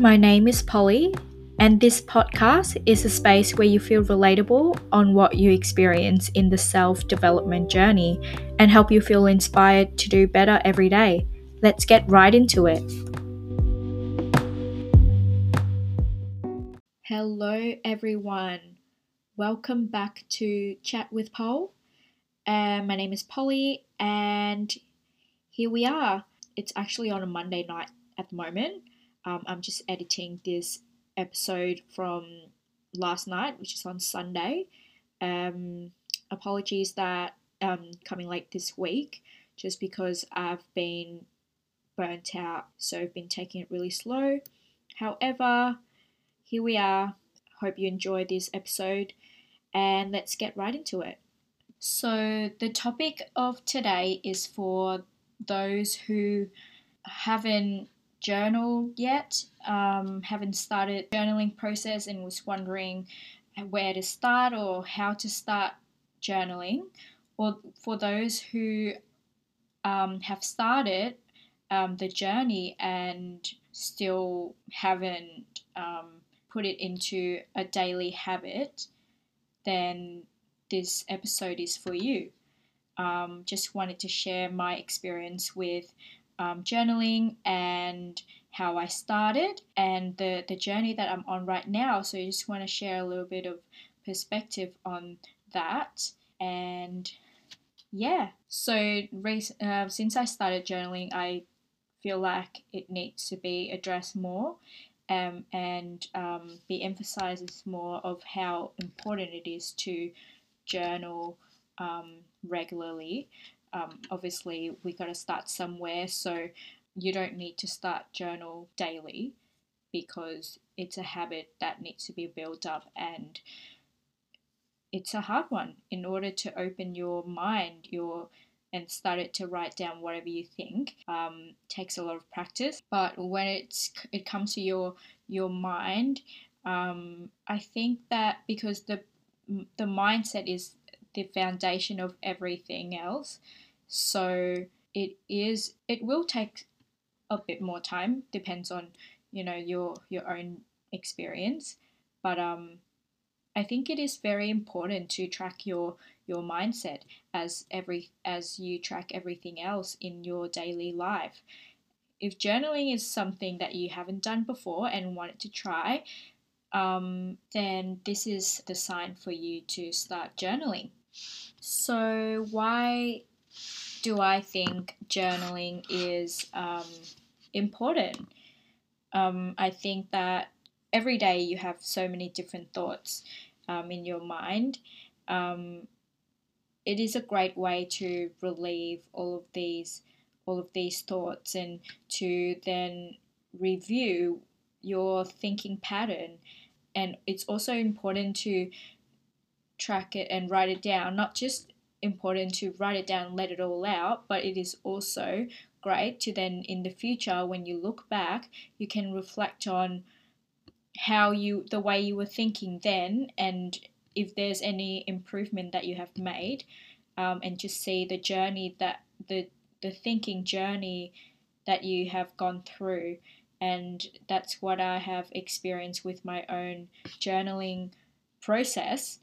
My name is Polly, and this podcast is a space where you feel relatable on what you experience in the self development journey and help you feel inspired to do better every day. Let's get right into it. Hello, everyone. Welcome back to Chat with Pol. Uh, my name is Polly, and here we are. It's actually on a Monday night at the moment. Um, I'm just editing this episode from last night, which is on Sunday. Um, apologies that um coming late this week, just because I've been burnt out, so I've been taking it really slow. However, here we are. Hope you enjoy this episode, and let's get right into it. So, the topic of today is for those who haven't journaled yet, um, haven't started journaling process and was wondering where to start or how to start journaling, or for those who um, have started um, the journey and still haven't um, put it into a daily habit, then this episode is for you. Um, just wanted to share my experience with um, journaling and how I started and the, the journey that I'm on right now. So I just want to share a little bit of perspective on that. And yeah, so uh, since I started journaling, I feel like it needs to be addressed more um, and um, be emphasizes more of how important it is to journal um, regularly. Um, obviously, we got to start somewhere, so you don't need to start journal daily because it's a habit that needs to be built up and it's a hard one. In order to open your mind your and start it to write down whatever you think um, takes a lot of practice. But when it's it comes to your your mind um, i think that because the the mindset is the foundation of everything else so it is it will take a bit more time depends on you know your your own experience but um I think it is very important to track your your mindset as every as you track everything else in your daily life. If journaling is something that you haven't done before and wanted to try, um, then this is the sign for you to start journaling. So why do I think journaling is um, important? Um, I think that every day you have so many different thoughts um, in your mind. Um, it is a great way to relieve all of these all of these thoughts and to then review your thinking pattern and it's also important to track it and write it down not just important to write it down let it all out but it is also great to then in the future when you look back you can reflect on how you the way you were thinking then and if there's any improvement that you have made um, and just see the journey that the the thinking journey that you have gone through and that's what I have experienced with my own journaling process.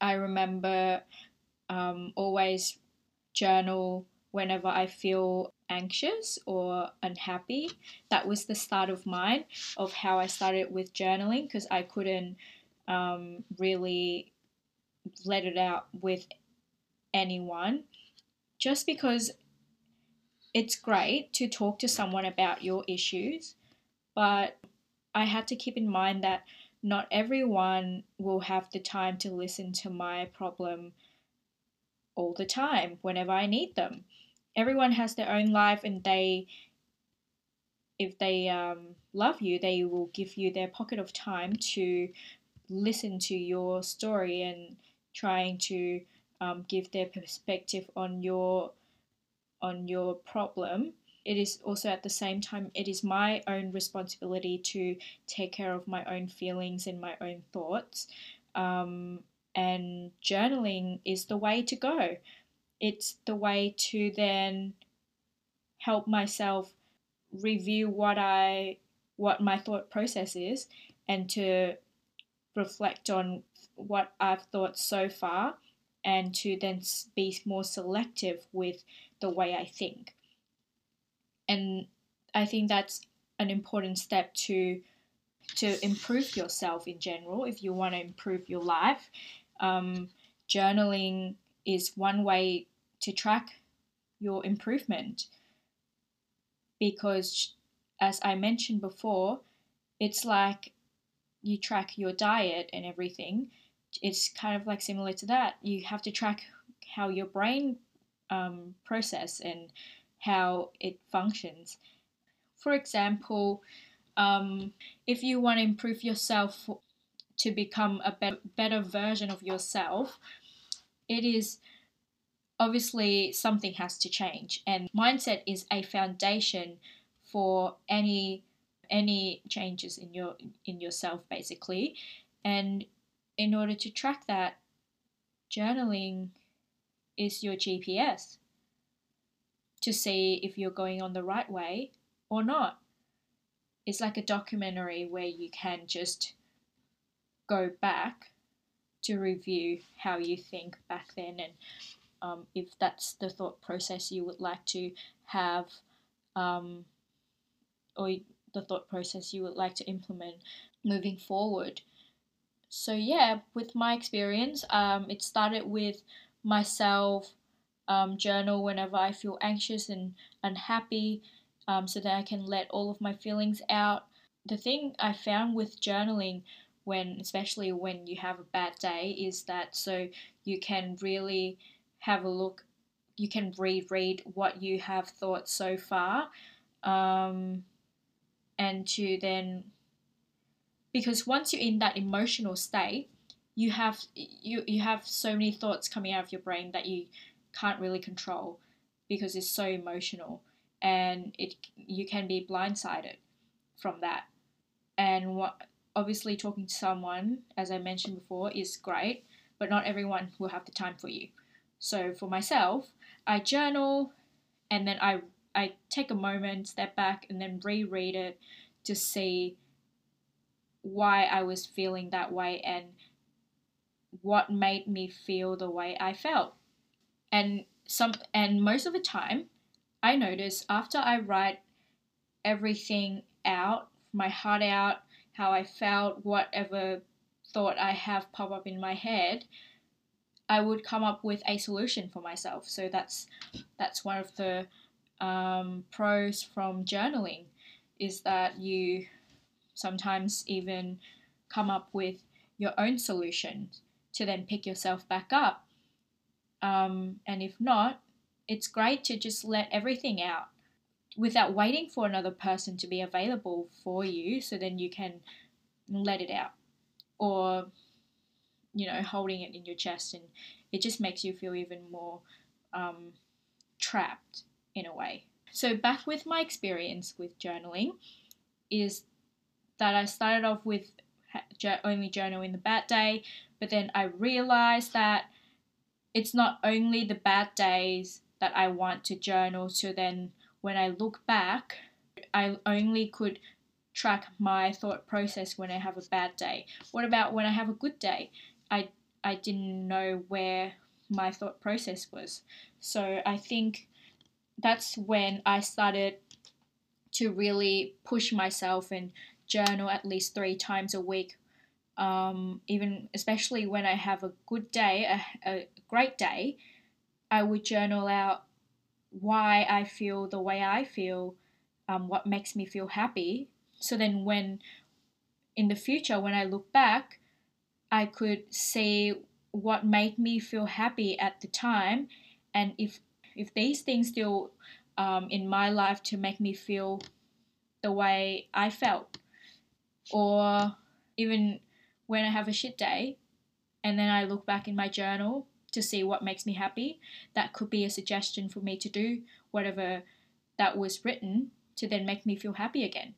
I remember um, always journal whenever I feel anxious or unhappy. That was the start of mine, of how I started with journaling, because I couldn't um, really let it out with anyone. Just because it's great to talk to someone about your issues, but I had to keep in mind that not everyone will have the time to listen to my problem all the time whenever I need them. Everyone has their own life and they if they um, love you they will give you their pocket of time to listen to your story and trying to um, give their perspective on your on your problem it is also at the same time it is my own responsibility to take care of my own feelings and my own thoughts um, and journaling is the way to go it's the way to then help myself review what I what my thought process is and to reflect on what I've thought so far and to then be more selective with the way I think. And I think that's an important step to to improve yourself in general if you want to improve your life. Um, journaling is one way to track your improvement because as I mentioned before, it's like you track your diet and everything. It's kind of like similar to that. You have to track how your brain um, process and how it functions. For example, um, if you want to improve yourself to become a be- better version of yourself, it is obviously something has to change, and mindset is a foundation for any any changes in your in yourself basically. And in order to track that journaling is your GPS to see if you're going on the right way or not. It's like a documentary where you can just go back to review how you think back then and um, if that's the thought process you would like to have um, or the thought process you would like to implement moving forward. So, yeah, with my experience, um, it started with myself um, journal whenever I feel anxious and unhappy um, so that I can let all of my feelings out. The thing I found with journaling when especially when you have a bad day is that so you can really have a look you can reread what you have thought so far um, and to then because once you're in that emotional state you have you you have so many thoughts coming out of your brain that you can't really control because it's so emotional and it you can be blindsided from that and what obviously talking to someone as i mentioned before is great but not everyone will have the time for you so for myself i journal and then i I take a moment, step back, and then reread it to see why I was feeling that way and what made me feel the way I felt. And some and most of the time I notice after I write everything out, my heart out, how I felt, whatever thought I have pop up in my head, I would come up with a solution for myself. So that's that's one of the um, pros from journaling is that you sometimes even come up with your own solutions to then pick yourself back up. Um, and if not, it's great to just let everything out without waiting for another person to be available for you so then you can let it out or you know holding it in your chest and it just makes you feel even more um, trapped in a way. So, back with my experience with journaling, is that I started off with only journaling in the bad day, but then I realized that it's not only the bad days that I want to journal, so then when I look back, I only could track my thought process when I have a bad day. What about when I have a good day? I I didn't know where my thought process was. So I think that's when I started to really push myself and journal at least three times a week. Um, even especially when I have a good day, a, a great day, I would journal out why I feel the way I feel, um, what makes me feel happy. So then, when in the future, when I look back, I could see what made me feel happy at the time, and if if these things still um, in my life to make me feel the way I felt, or even when I have a shit day, and then I look back in my journal to see what makes me happy, that could be a suggestion for me to do whatever that was written to then make me feel happy again.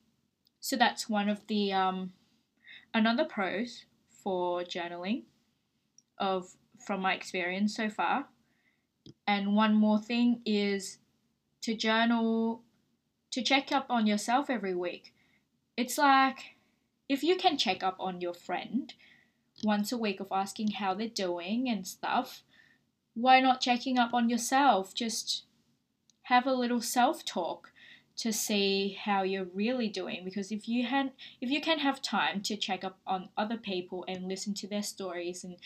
So that's one of the um, another pros for journaling of from my experience so far and one more thing is to journal, to check up on yourself every week. it's like if you can check up on your friend once a week of asking how they're doing and stuff, why not checking up on yourself? Just have a little self talk to see how you're really doing because if you had if you can have time to check up on other people and listen to their stories and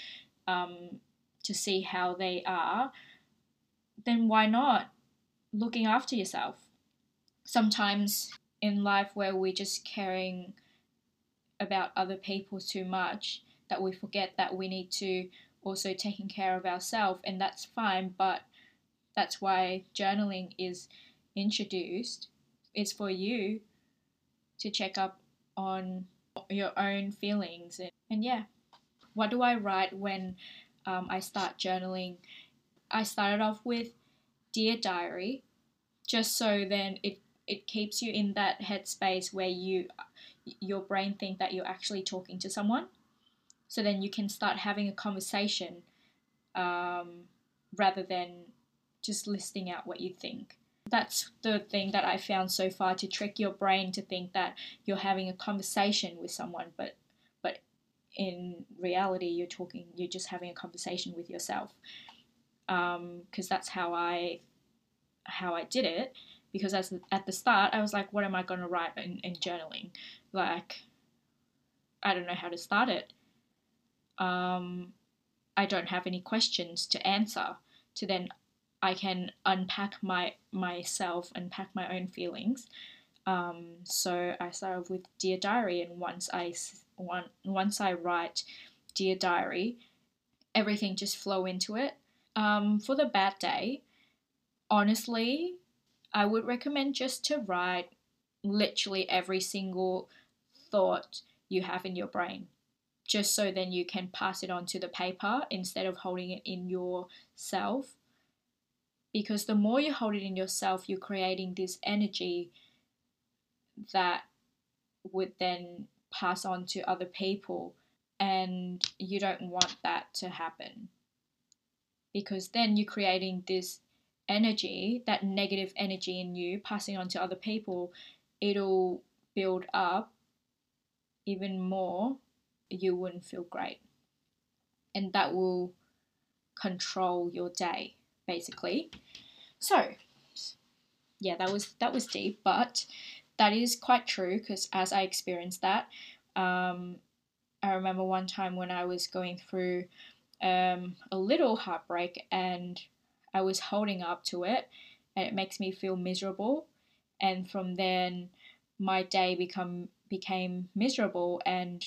um, to see how they are then why not looking after yourself sometimes in life where we're just caring about other people too much that we forget that we need to also taking care of ourselves and that's fine but that's why journaling is introduced. Is for you to check up on your own feelings and, and yeah. What do i write when um, i start journaling? I started off with dear diary just so then it it keeps you in that headspace where you your brain think that you're actually talking to someone so then you can start having a conversation um, rather than just listing out what you think that's the thing that I found so far to trick your brain to think that you're having a conversation with someone, but but in reality you're talking, you're just having a conversation with yourself. Because um, that's how I how I did it. Because as at the start I was like, what am I going to write in, in journaling? Like, I don't know how to start it. Um, I don't have any questions to answer to then I can unpack my myself, unpack my own feelings. Um, so I started with Dear Diary, and once I one, once I write Dear Diary, everything just flow into it. Um, for the bad day, honestly, I would recommend just to write literally every single thought you have in your brain just so then you can pass it on to the paper instead of holding it in yourself because the more you hold it in yourself, you're creating this energy that would then pass on to other people, and you don't want that to happen because then you're creating this energy, that negative energy in you, passing on to other people. It'll build up even more. You wouldn't feel great, and that will control your day basically. So, yeah, that was that was deep, but that is quite true because as I experienced that, um, I remember one time when I was going through um, a little heartbreak and I was holding up to it, and it makes me feel miserable, and from then my day become became miserable and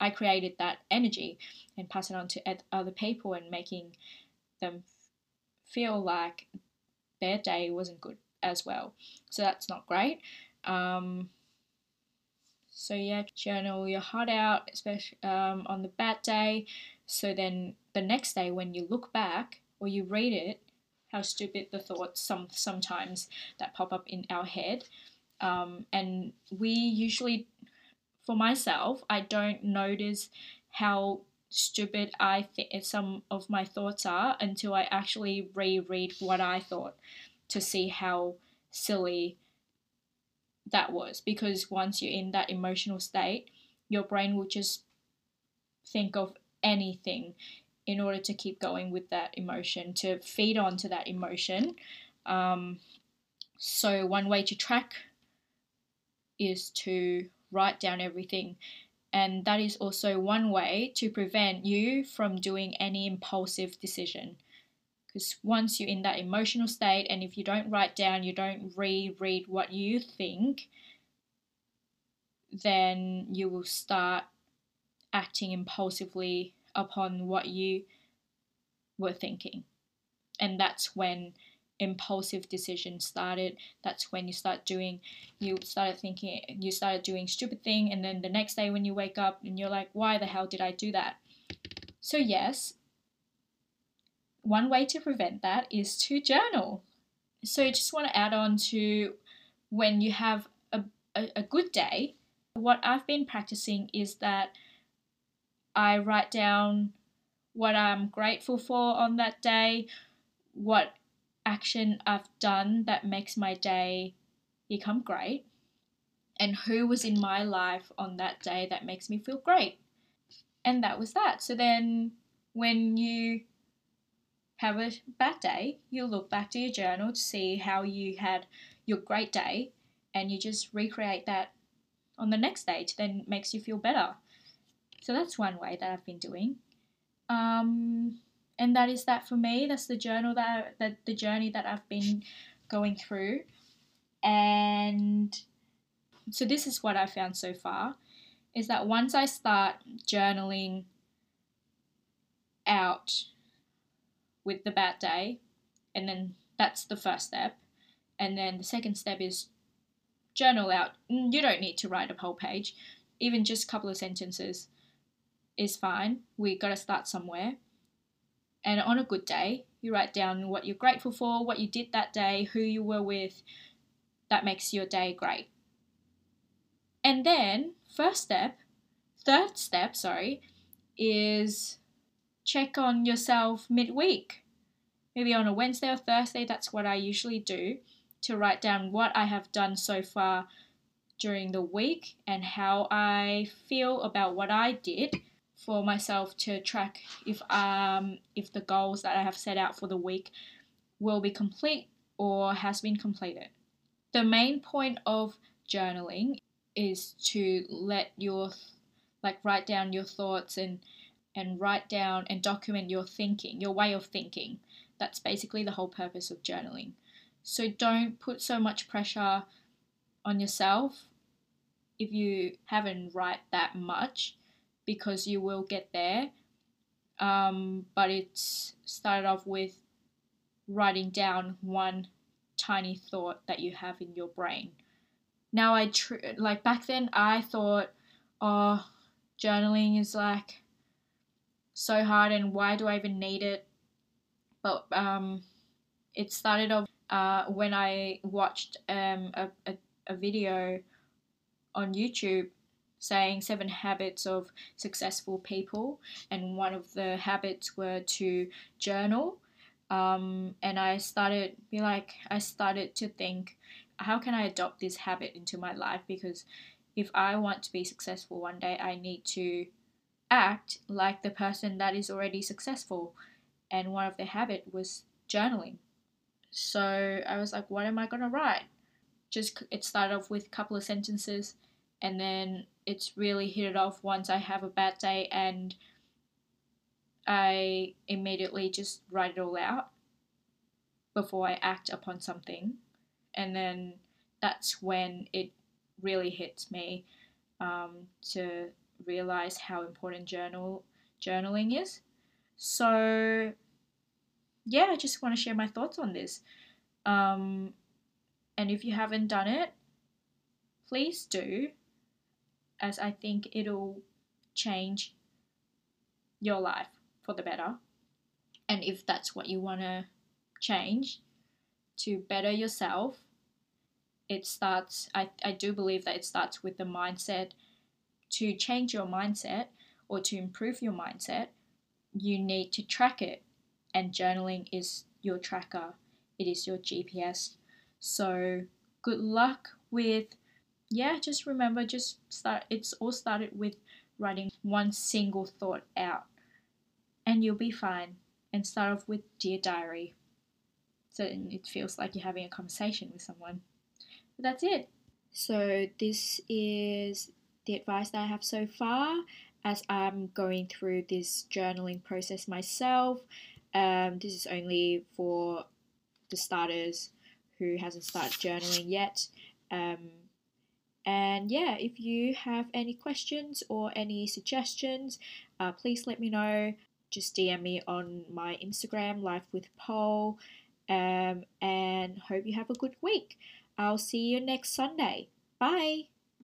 I created that energy and pass it on to other people and making them feel like their day wasn't good as well. So that's not great. Um, so yeah, journal your heart out, especially um, on the bad day. So then the next day, when you look back or you read it, how stupid the thoughts some sometimes that pop up in our head, um, and we usually, for myself, I don't notice how stupid I think some of my thoughts are until I actually reread what I thought to see how silly that was. Because once you're in that emotional state, your brain will just think of anything in order to keep going with that emotion, to feed onto that emotion. Um, so, one way to track is to write down everything and that is also one way to prevent you from doing any impulsive decision. Because once you're in that emotional state, and if you don't write down, you don't reread what you think, then you will start acting impulsively upon what you were thinking. And that's when impulsive decision started. That's when you start doing you started thinking you started doing stupid thing and then the next day when you wake up and you're like why the hell did i do that? So yes one way to prevent that is to journal. So you just want to add on to when you have a, a, a good day what i've been practicing is that i write down what i'm grateful for on that day what action I've done that makes my day become great. and who was in my life on that day that makes me feel great. And that was that. So then when you have a bad day, you look back to your journal to see how you had your great day and you just recreate that on the next day to then makes you feel better. So that's one way that I've been doing. Um, and that is that for me. That's the journal that, that the journey that I've been going through. And so this is what I found so far is that once I start journaling out with the bad day, and then that's the first step, and then the second step is journal out. Mm, you don't need to write a whole page, even just a couple of sentences is fine. We got to start somewhere. And on a good day, you write down what you're grateful for, what you did that day, who you were with. That makes your day great. And then, first step, third step, sorry, is check on yourself midweek. Maybe on a Wednesday or Thursday, that's what I usually do to write down what I have done so far during the week and how I feel about what I did for myself to track if um if the goals that I have set out for the week will be complete or has been completed. The main point of journaling is to let your like write down your thoughts and and write down and document your thinking, your way of thinking. That's basically the whole purpose of journaling. So don't put so much pressure on yourself if you haven't write that much because you will get there. Um, but it's started off with writing down one tiny thought that you have in your brain. Now I tr- like back then I thought, oh, journaling is like so hard and why do I even need it? But um, it started off uh, when I watched um, a, a, a video on YouTube saying seven habits of successful people, and one of the habits were to journal. Um, and I started be like I started to think, how can I adopt this habit into my life? Because if I want to be successful one day, I need to act like the person that is already successful. And one of the habit was journaling. So I was like, what am I gonna write? Just it started off with a couple of sentences, and then it's really hit it off once I have a bad day and I immediately just write it all out before I act upon something, and then that's when it really hits me um, to realize how important journal journaling is. So yeah, I just want to share my thoughts on this. Um, and if you haven't done it, please do, as I think it'll change your life for the better. And if that's what you want to change to better yourself, it starts, I, I do believe that it starts with the mindset. To change your mindset or to improve your mindset, you need to track it and journaling is your tracker, it is your GPS. So, good luck with yeah, just remember just start it's all started with writing one single thought out and you'll be fine. And start off with Dear Diary. So it feels like you're having a conversation with someone. But that's it. So, this is the advice that I have so far as I'm going through this journaling process myself. Um, this is only for the starters who hasn't started journaling yet. Um, and yeah, if you have any questions or any suggestions, uh, please let me know. Just DM me on my Instagram, Life with Pole. Um, and hope you have a good week. I'll see you next Sunday. Bye.